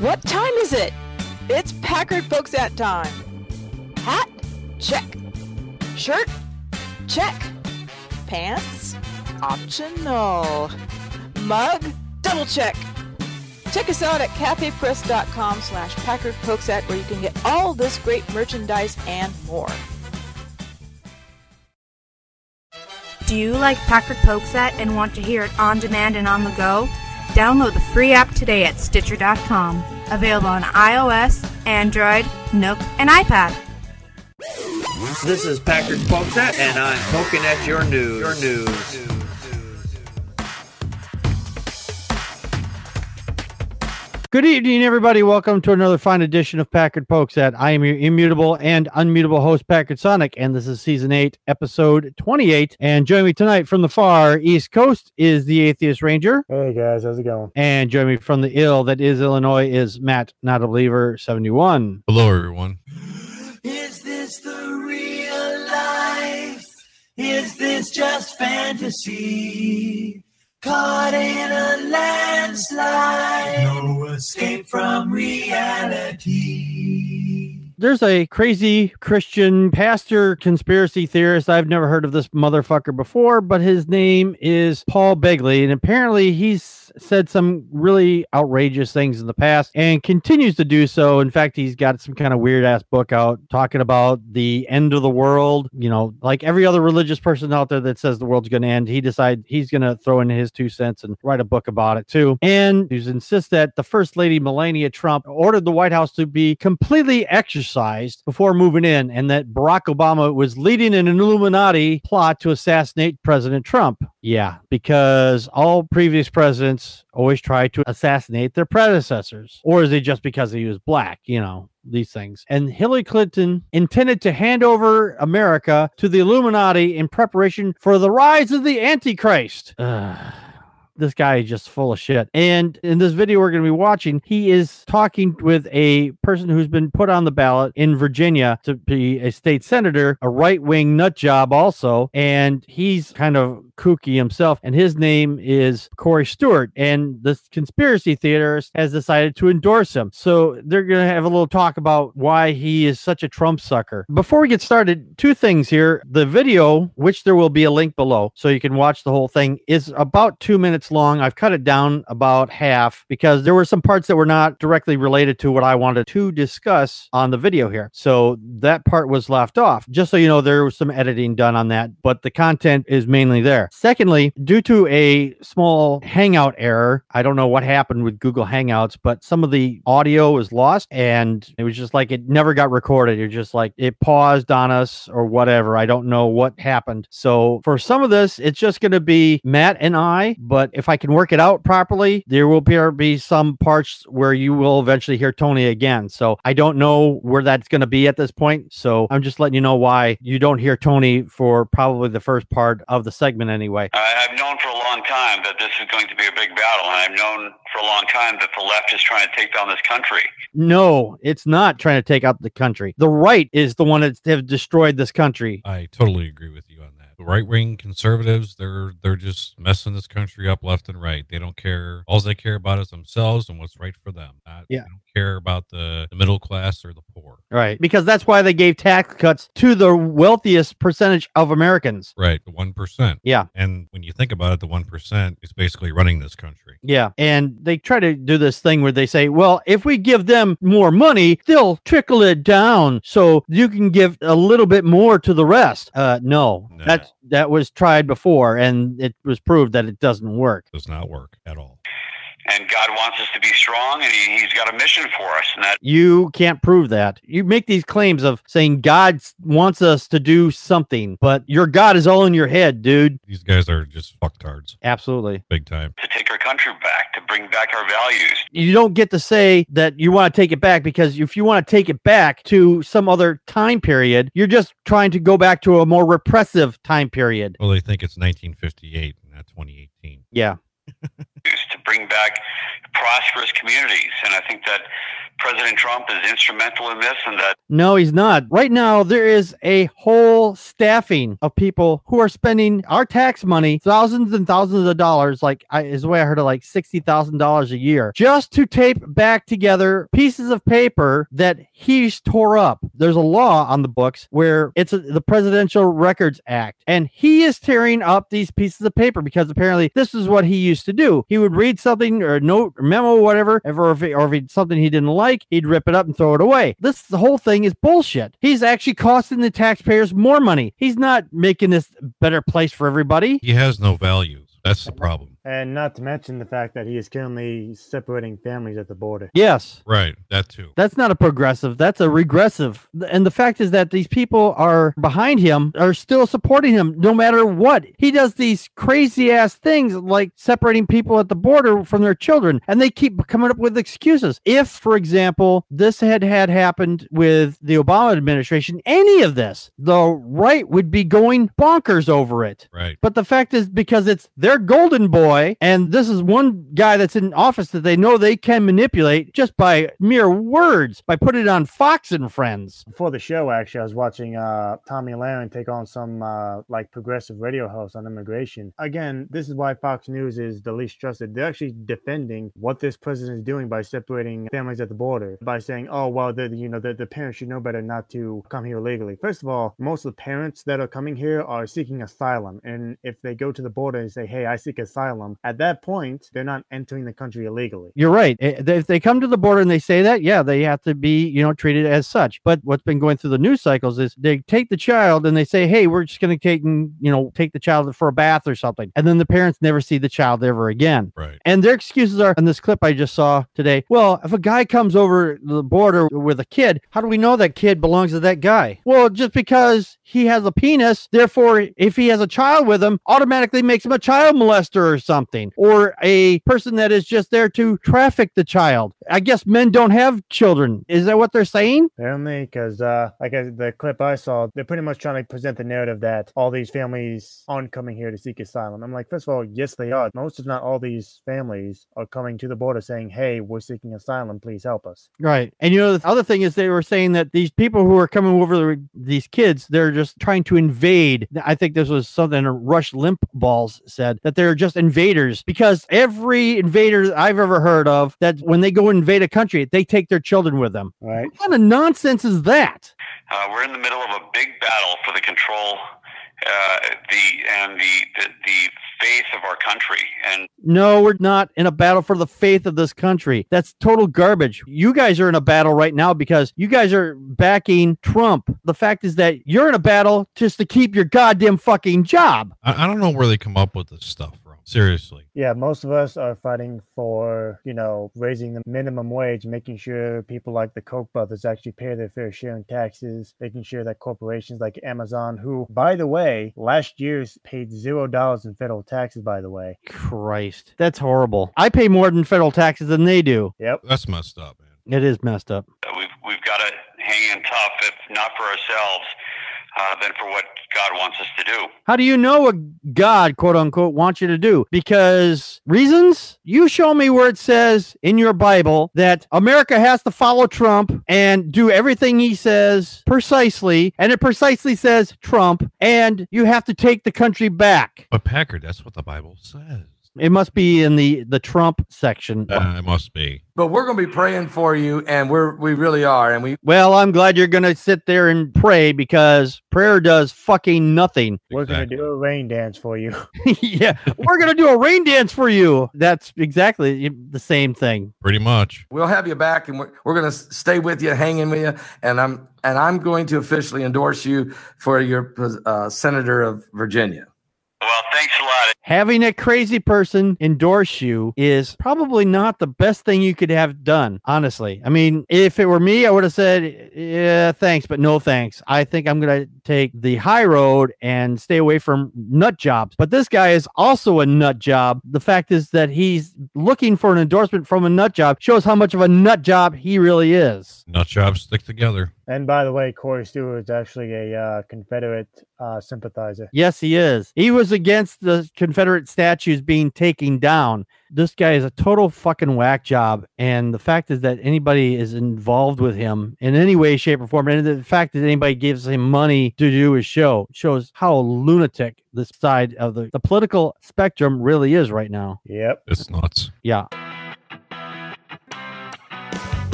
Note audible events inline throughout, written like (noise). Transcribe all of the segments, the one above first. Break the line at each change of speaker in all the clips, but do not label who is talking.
What time is it? It's Packard Pokes at time. Hat? Check. Shirt? Check. Pants? Optional. Mug? Double check. Check us out at cafepress.com slash Packard Pokesat where you can get all this great merchandise and more.
Do you like Packard Pokesat and want to hear it on demand and on the go? Download the free app today at Stitcher.com. Available on iOS, Android, Nook, and iPad.
This is Packard Pokesat, and I'm poking at your news. Your news.
Good evening, everybody. Welcome to another fine edition of Packard Pokes at I am your immutable and unmutable host, Packard Sonic, and this is season eight, episode 28. And joining me tonight from the far East Coast is the Atheist Ranger.
Hey guys, how's it going?
And joining me from the ill that is Illinois is Matt, not a believer, 71.
Hello, everyone.
Is this the real life? Is this just fantasy? Caught in a landslide, no escape from reality.
There's a crazy Christian pastor conspiracy theorist. I've never heard of this motherfucker before, but his name is Paul Begley. And apparently he's said some really outrageous things in the past and continues to do so. In fact, he's got some kind of weird ass book out talking about the end of the world. You know, like every other religious person out there that says the world's going to end, he decided he's going to throw in his two cents and write a book about it too. And he insists that the First Lady Melania Trump ordered the White House to be completely exorcised before moving in, and that Barack Obama was leading an Illuminati plot to assassinate President Trump. Yeah, because all previous presidents always tried to assassinate their predecessors. Or is it just because he was black? You know, these things. And Hillary Clinton intended to hand over America to the Illuminati in preparation for the rise of the Antichrist. (sighs) Ugh this guy is just full of shit. And in this video we're going to be watching, he is talking with a person who's been put on the ballot in Virginia to be a state senator, a right wing nut job also. And he's kind of kooky himself. And his name is Corey Stewart. And this conspiracy theorist has decided to endorse him. So they're going to have a little talk about why he is such a Trump sucker. Before we get started, two things here. The video, which there will be a link below so you can watch the whole thing, is about two minutes long. I've cut it down about half because there were some parts that were not directly related to what I wanted to discuss on the video here. So that part was left off. Just so you know, there was some editing done on that, but the content is mainly there. Secondly, due to a small Hangout error, I don't know what happened with Google Hangouts, but some of the audio was lost and it was just like it never got recorded. You're just like it paused on us or whatever. I don't know what happened. So for some of this, it's just going to be Matt and I, but if I can work it out properly, there will be, be some parts where you will eventually hear Tony again. So I don't know where that's going to be at this point. So I'm just letting you know why you don't hear Tony for probably the first part of the segment anyway.
I- I've known for a long time that this is going to be a big battle, and I've known for a long time that the left is trying to take down this country.
No, it's not trying to take out the country. The right is the one that have destroyed this country.
I totally agree with you on that. The right wing conservatives, they're they're just messing this country up left and right. They don't care. All they care about is themselves and what's right for them. Not,
Yeah.
They don't care about the, the middle class or the poor.
Right. Because that's why they gave tax cuts to the wealthiest percentage of Americans.
Right. The one percent.
Yeah.
And when you think about it, the one percent is basically running this country.
Yeah. And they try to do this thing where they say, well, if we give them more money, they'll trickle it down so you can give a little bit more to the rest. Uh no.
No.
That was tried before and it was proved that it doesn't work.
Does not work at all.
And God wants us to be strong, and he, He's got a mission for us, and that
You can't prove that. You make these claims of saying God wants us to do something, but your God is all in your head, dude.
These guys are just fucktards,
Absolutely.
big time.
to take our country back, to bring back our values.
You don't get to say that you want to take it back because if you want to take it back to some other time period, you're just trying to go back to a more repressive time period.
Well, they think it's 1958 and not 2018.
Yeah. (laughs)
bring back prosperous communities. And I think that President Trump is instrumental in this and that
No, he's not. Right now, there is a whole staffing of people who are spending our tax money, thousands and thousands of dollars, like I, is the way I heard it, like sixty thousand dollars a year, just to tape back together pieces of paper that he's tore up. There's a law on the books where it's a, the Presidential Records Act, and he is tearing up these pieces of paper because apparently this is what he used to do. He would read something or note, or memo, or whatever, or if, or if something he didn't like, he'd rip it up and throw it away. This the whole thing is bullshit. He's actually costing the taxpayers more money. He's not making this better place for everybody.
He has no values. That's the problem.
And not to mention the fact that he is currently separating families at the border.
Yes.
Right. That too.
That's not a progressive. That's a regressive. And the fact is that these people are behind him, are still supporting him no matter what. He does these crazy ass things like separating people at the border from their children, and they keep coming up with excuses. If, for example, this had had happened with the Obama administration, any of this, the right would be going bonkers over it.
Right.
But the fact is, because it's their golden boy, and this is one guy that's in office that they know they can manipulate just by mere words, by putting it on Fox and Friends.
Before the show, actually, I was watching uh, Tomi Lahren take on some uh, like progressive radio host on immigration. Again, this is why Fox News is the least trusted. They're actually defending what this president is doing by separating families at the border by saying, "Oh, well, the you know the, the parents should know better not to come here illegally." First of all, most of the parents that are coming here are seeking asylum, and if they go to the border and say, "Hey, I seek asylum," at that point, they're not entering the country illegally.
You're right. Eh, if they come to the border and they say that, yeah, they have to be, you know, treated as such. But what's been going through the news cycles is they take the child and they say, hey, we're just going to take, and, you know, take the child for a bath or something. And then the parents never see the child ever again.
Right.
And their excuses are in this clip I just saw today. Well, if a guy comes over the border with a kid, how do we know that kid belongs to that guy? Well, just because he has a penis, therefore, if he has a child with him, automatically makes him a child molester or something, or a person that is just there to traffic the child. I guess men don't have children. Is that what they're saying?
Apparently, because uh, like the clip I saw, they're pretty much trying to present the narrative that all these families aren't coming here to seek asylum. I'm like, first of all, yes, they are. Most, if not all, these families are coming to the border saying, "Hey, we're seeking asylum. Please help us."
Right. And you know, the other thing is they were saying that these people who are coming over, the- these kids, they're just trying to invade. I think this was something Rush Limpballs said that they're just invaders because every invader I've ever heard of, that when they go invade a country, they take their children with them.
Right?
What kind of nonsense is that?
Uh, we're in the middle of a big battle for the control, uh, the and the, the the faith of our country. And
No, we're not in a battle for the faith of this country. That's total garbage. You guys are in a battle right now because you guys are backing Trump. The fact is that you're in a battle just to keep your goddamn fucking job.
I, I don't know where they come up with this stuff from. Seriously.
Yeah, most of us are fighting for, you know, raising the minimum wage, making sure people like the Koch brothers actually pay their fair share in taxes, making sure that corporations like Amazon, who, by the way, last year paid zero dollars in federal taxes, by the way.
Christ. That's horrible. I pay more than federal taxes than they do.
Yep.
That's messed up, man.
It is messed up.
Uh, we've we've got to hang in tough, if not for ourselves, uh, then for what God wants us to do.
How do you know what God, quote unquote, wants you to do? Because reasons? You show me where it says in your Bible that America has to follow Trump and do everything he says precisely, and it precisely says Trump, and you have to take the country back.
But Packard, that's what the Bible says.
It must be in the the Trump section.
Uh, it must be.
But we're going to be praying for you, and we're we really are, and we
Well, I'm glad you're going to sit there and pray because prayer does fucking nothing.
We're going to do a rain dance for you. (laughs)
yeah, we're going to do a rain dance for you. That's exactly the same thing.
Pretty much.
we'll have you back, and we're, we're going to stay with you, hanging with you, and I'm and I'm going to officially endorse you for your uh, senator of Virginia.
Well, thanks a lot.
having a crazy person endorse you is probably not the best thing you could have done honestly. I mean if it were me i would have said yeah thanks but no thanks. I think i'm gonna take the high road and stay away from nut jobs. But this guy is also a nut job. The fact is that he's looking for an endorsement from a nut job shows how much of a nut job he really is.
Nut jobs stick together.
And by the way, Corey Stewart is actually a uh, Confederate uh, sympathizer.
Yes, he is. He was against the Confederate statues being taken down. This guy is a total fucking whack job. And the fact is that anybody is involved with him in any way, shape, or form, and the fact that anybody gives him money to do his show shows how lunatic this side of the, the political spectrum really is right now.
Yep.
It's nuts.
Yeah.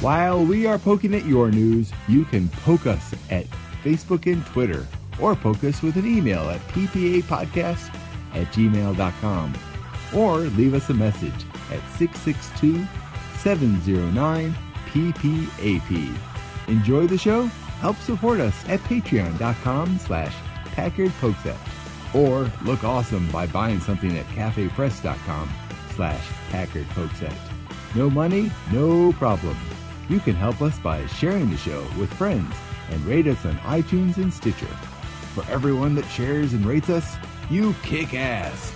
While we are poking at your news, you can poke us at Facebook and Twitter, or poke us with an email at ppapodcast at gmail.com, or leave us a message at 662 709 PPAP. Enjoy the show? Help support us at patreon.com slash Packard Pokesat, or look awesome by buying something at cafepress.com slash Packard Pokesat. No money, no problem. You can help us by sharing the show with friends and rate us on iTunes and Stitcher. For everyone that shares and rates us, you kick ass.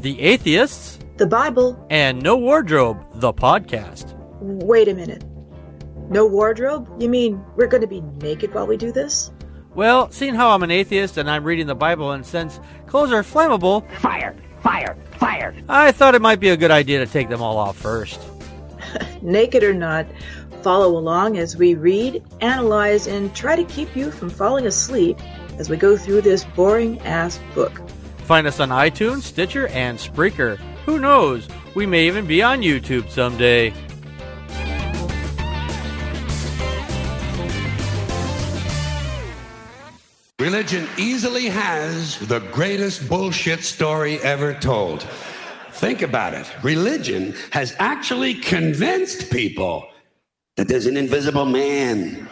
The Atheists,
The Bible.
and No Wardrobe, the podcast.
Wait a minute. No wardrobe? You mean we're going to be naked while we do this?
Well, seeing how I'm an atheist and I'm reading the Bible, and since clothes are flammable,
Fire! Fire! Fire!
I thought it might be a good idea to take them all off first. (laughs)
Naked or not, follow along as we read, analyze, and try to keep you from falling asleep as we go through this boring ass book.
Find us on iTunes, Stitcher, and Spreaker. Who knows? We may even be on YouTube someday.
Religion easily has the greatest bullshit story ever told. Think about it. Religion has actually convinced people that there's an invisible man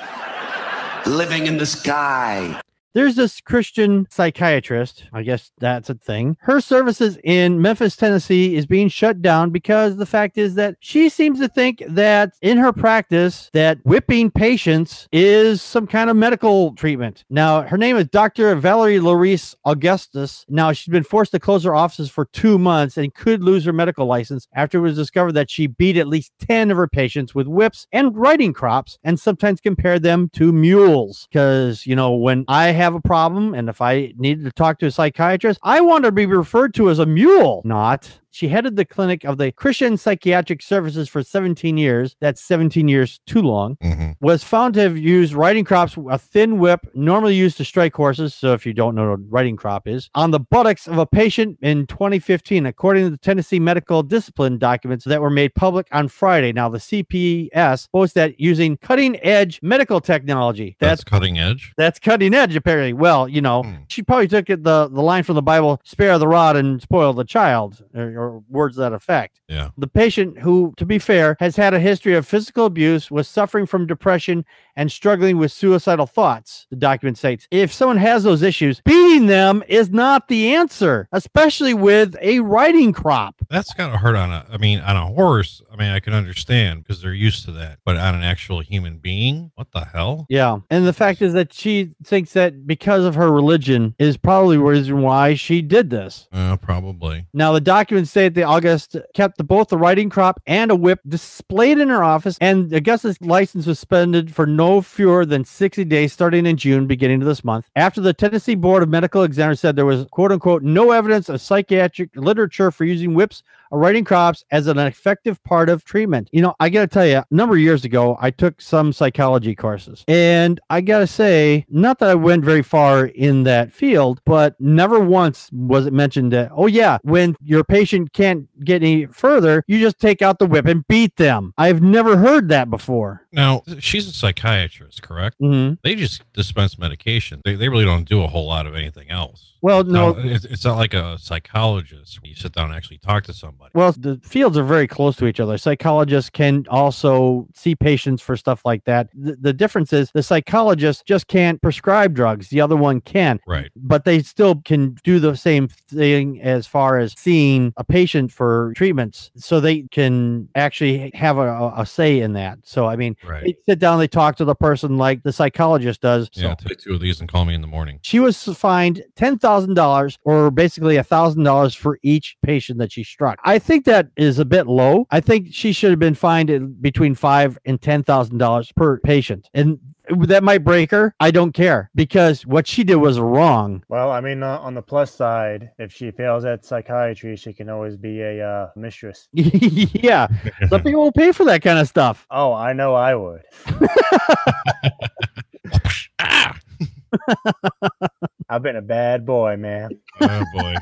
living in the sky.
There's this Christian psychiatrist. I guess that's a thing. Her services in Memphis, Tennessee is being shut down because the fact is that she seems to think that in her practice that whipping patients is some kind of medical treatment. Now, her name is Dr. Valerie Larice Augustus. Now, she's been forced to close her offices for 2 months and could lose her medical license after it was discovered that she beat at least 10 of her patients with whips and riding crops and sometimes compared them to mules because, you know, when I have a problem and if I needed to talk to a psychiatrist, I want to be referred to as a mule, not. She headed the clinic of the Christian Psychiatric Services for 17 years. That's 17 years too long. Mm-hmm. Was found to have used riding crops, a thin whip, normally used to strike horses. So if you don't know what a riding crop is, on the buttocks of a patient in 2015, according to the Tennessee medical discipline documents that were made public on Friday. Now the CPS posts that using cutting edge medical technology.
That's cutting edge.
That's cutting edge, apparently. Well, you know, hmm. she probably took it the, the line from the Bible, spare the rod and spoil the child, or, or words that effect.
Yeah.
The patient, who, to be fair, has had a history of physical abuse, was suffering from depression and struggling with suicidal thoughts, the document states. If someone has those issues, beating them is not the answer, especially with a riding crop.
That's kind of hard on a, I mean, on a horse. I mean, I can understand because they're used to that, but on an actual human being, what the hell?
Yeah. And the fact is that she thinks that because of her religion is probably the reason why she did this.
Uh, probably.
Now, the documents say that August kept the, both the riding crop and a whip displayed in her office, and Augusta's license was suspended for no fewer than 60 days starting in June, beginning of this month. After the Tennessee Board of Medical Examiners said there was, quote unquote, no evidence of psychiatric literature for using whips or riding crops as an effective part of treatment. You know, I got to tell you, a number of years ago, I took some psychology courses, and I got to say, not that I went very far in that field, but never once was it mentioned that, oh, yeah, when your patient can't get any further, you just take out the whip and beat them. I've never heard that before.
Now, she's a psychiatrist, correct?
Mhm.
They just dispense medication. They, they really don't do a whole lot of anything else.
Well, no.
it's, it's not like a psychologist. You sit down and actually talk to somebody.
Well, the fields are very close to each other. Psychologists can also see patients for stuff like that. The, the difference is the psychologist just can't prescribe drugs, the other one can.
Right.
But they still can do the same thing as far as seeing a patient for treatments. So they can actually have a, a- say in that. So, I mean,
Right.
they sit down, they talk to the person like the psychologist does. So
Yeah, take two of these and call me in the morning.
she was fined thousand dollars, or basically a thousand dollars for each patient that she struck. I think that is a bit low. I think she should have been fined between five and ten thousand dollars per patient, and that might break her. I don't care because what she did was wrong.
Well, I mean, uh, on the plus side, if she fails at psychiatry, she can always be a uh, mistress. (laughs)
yeah, some people will pay for that kind of stuff. (laughs)
Oh, I know I would. (laughs) I've been a bad boy, man.
Oh boy.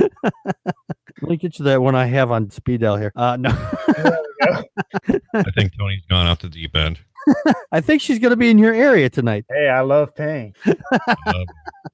(laughs)
Let me get you that one I have on speed dial here. Uh, no, (laughs)
I think Tony's gone off the deep end.
I think she's going to be in your area tonight.
Hey, I love pain.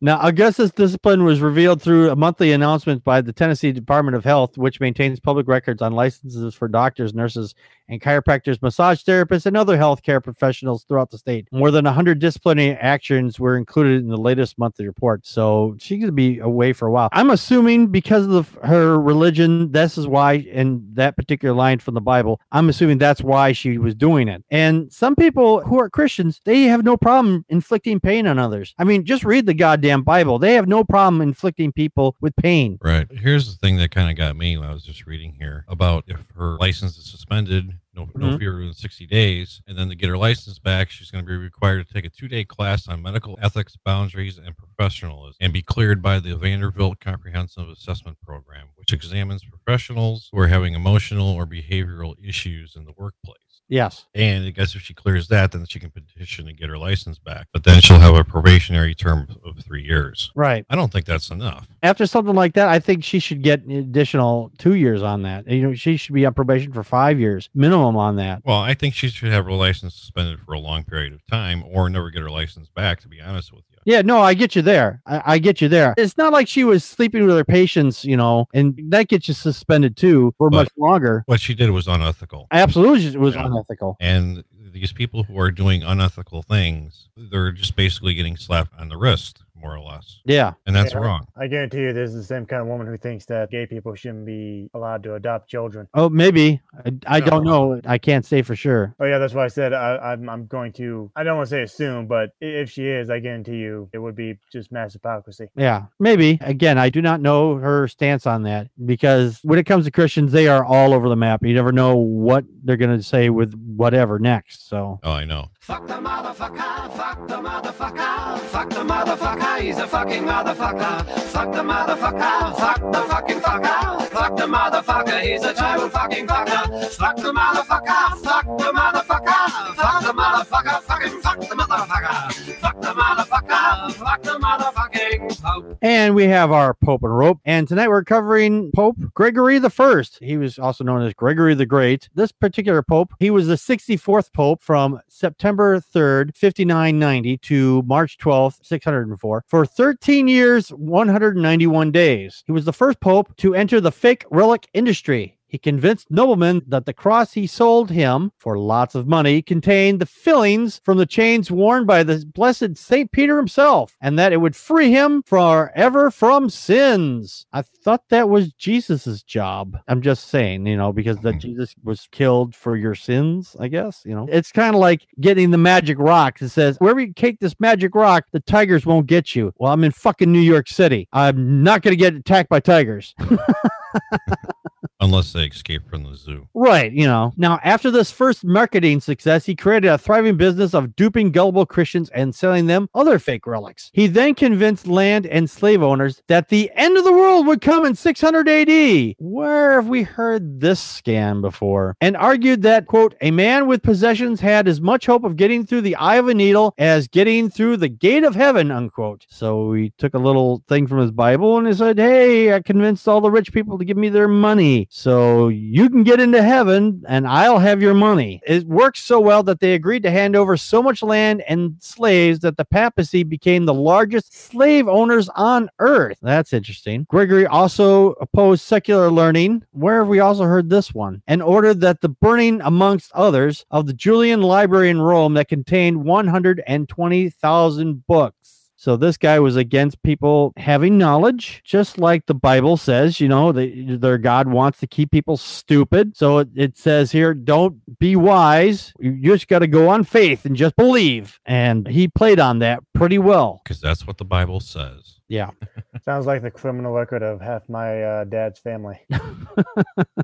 Now, Augustus discipline was revealed through a monthly announcement by the Tennessee Department of Health, which maintains public records on licenses for doctors, nurses, and chiropractors, massage therapists, and other healthcare professionals throughout the state. More than 100 disciplinary actions were included in the latest monthly report. So she's going to be away for a while. I'm assuming because of the, her religion, this is why, in that particular line from the Bible, I'm assuming that's why she was doing it. And some people who are Christians, they have no problem inflicting pain on others. I mean, just read the goddamn Bible. They have no problem inflicting people with pain.
Right. Here's the thing that kind of got me when I was just reading here about if her license is suspended, no, no
Mhm.
fewer than 60 days, and then to get her license back, she's going to be required to take a two day class on medical ethics, boundaries, and professionalism and be cleared by the Vanderbilt Comprehensive Assessment Program, which examines professionals who are having emotional or behavioral issues in the workplace.
Yes.
And I guess if she clears that, then she can petition and get her license back. But then she'll have a probationary term of three years.
Right.
I don't think that's enough.
After something like that, I think she should get an additional two years on that. You know, she should be on probation for five years minimum on that.
Well, I think she should have her license suspended for a long period of time or never get her license back, to be honest with you.
Yeah, no, I get you there. I, I get you there. It's not like she was sleeping with her patients, you know, and that gets you suspended too for much longer.
What she did was unethical.
Absolutely, it was
Yeah.
unethical.
And these people who are doing unethical things, they're just basically getting slapped on the wrist, more or less.
Yeah.
And that's
Yeah,
wrong.
I guarantee you, there's the same kind of woman who thinks that gay people shouldn't be allowed to adopt children.
Oh, maybe. I, I don't know. I can't say for sure.
Oh yeah, that's why I said I, I'm I'm going to. I don't want to say assume, but if she is, I guarantee you it would be just mass hypocrisy.
Yeah, maybe. Again, I do not know her stance on that because when it comes to Christians, they are all over the map. You never know what they're going to say with whatever next. So,
Oh, I know.
Fuck the motherfucker, fuck the motherfucker, fuck the motherfucker, he's a fucking motherfucker. Fuck the motherfucker, fuck the fucking fucker, fuck the motherfucker, he's a total fucking fucker. Fuck the motherfucker, fuck the motherfucker, fuck the motherfucker, fucking fuck the motherfucker. Fuck the motherfucker, fuck the motherfucking pope.
and we have our Pope and Rope. And tonight we're covering Pope Gregory the First. He was also known as Gregory the Great. This particular Pope, he was the 64th Pope from September 3rd, 5990 to March 12th, 604 for 13 years, 191 days. He was the first Pope to enter the fake relic industry. He convinced noblemen that the cross he sold him for lots of money contained the fillings from the chains worn by the blessed St. Peter himself, and that it would free him forever from sins. I thought that was Jesus's job. I'm just saying, you know, because that mm-hmm. Jesus was killed for your sins, I guess, you know. It's kind of like getting the magic rock that says, wherever you take this magic rock, the tigers won't get you. Well, I'm in fucking New York City. I'm not going to get attacked by tigers. (laughs)
Unless they escape from the zoo.
Right, you know. Now, after this first marketing success, he created a thriving business of duping gullible Christians and selling them other fake relics. He then convinced land and slave owners that the end of the world would come in 600 AD. Where have we heard this scam before? And argued that, quote, a man with possessions had as much hope of getting through the eye of a needle as getting through the gate of heaven, unquote. So he took a little thing from his Bible and he said, hey, I convinced all the rich people to give me their money. So you can get into heaven and I'll have your money. It worked so well that they agreed to hand over so much land and slaves that the papacy became the largest slave owners on earth. That's interesting. Gregory also opposed secular learning. Where have we also heard this one? And ordered that the burning, amongst others, of the Julian Library in Rome that contained 120,000 books. So this guy was against people having knowledge, just like the Bible says, you know, they, their God wants to keep people stupid. So it, it says here, don't be wise. You you just got to go on faith and just believe. And he played on that pretty well.
Because that's what the Bible says.
Yeah. (laughs)
Sounds like the criminal record of half my uh, dad's family. (laughs)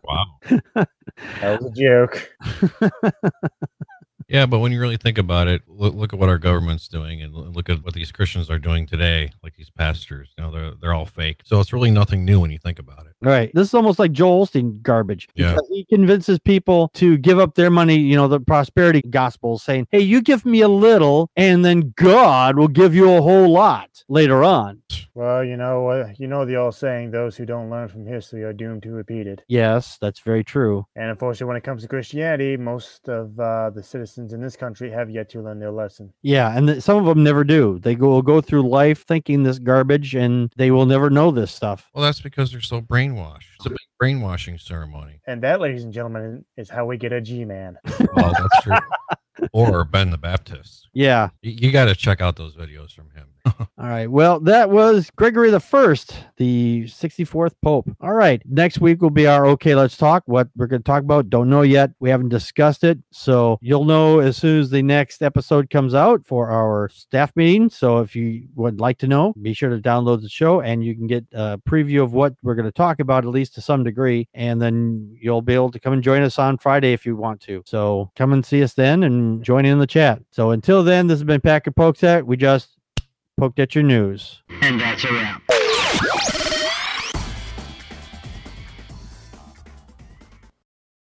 Wow.
That was a joke. (laughs)
Yeah, but when you really think about it, look, look at what our government's doing, and look at what these Christians are doing today, like these pastors. You know, they're they're all fake. So it's really nothing new when you think about it.
Right. This is almost like Joel Osteen garbage.
Yeah.
He convinces people to give up their money, you know, the prosperity gospel, saying, Hey, you give me a little, and then God will give you a whole lot later on.
Well, you know, uh, you know the old saying: "Those who don't learn from history are doomed to repeat it."
Yes, that's very true.
And unfortunately, when it comes to Christianity, most of uh, the citizens in this country have yet to learn their lesson.
Yeah, and th- some of them never do. They go go through life thinking this garbage, and they will never know this stuff.
Well, that's because they're so brainwashed. It's a big brainwashing ceremony.
And that, ladies and gentlemen, is how we get a G-man.
Well, that's true. (laughs) or Ben the Baptist.
Yeah.
You, you got to check out those videos from him. (laughs)
All right. Well, that was Gregory the First, the 64th Pope. All right. Next week will be our okay, let's talk. What we're going to talk about, don't know yet. We haven't discussed it. So you'll know as soon as the next episode comes out for our staff meeting. So if you would like to know, be sure to download the show and you can get a preview of what we're going to talk about, at least to some degree. And then you'll be able to come and join us on Friday if you want to. So come and see us then and join in the chat. So until then, this has been Packer Pokes at. We just poked at your news.
And that's a wrap.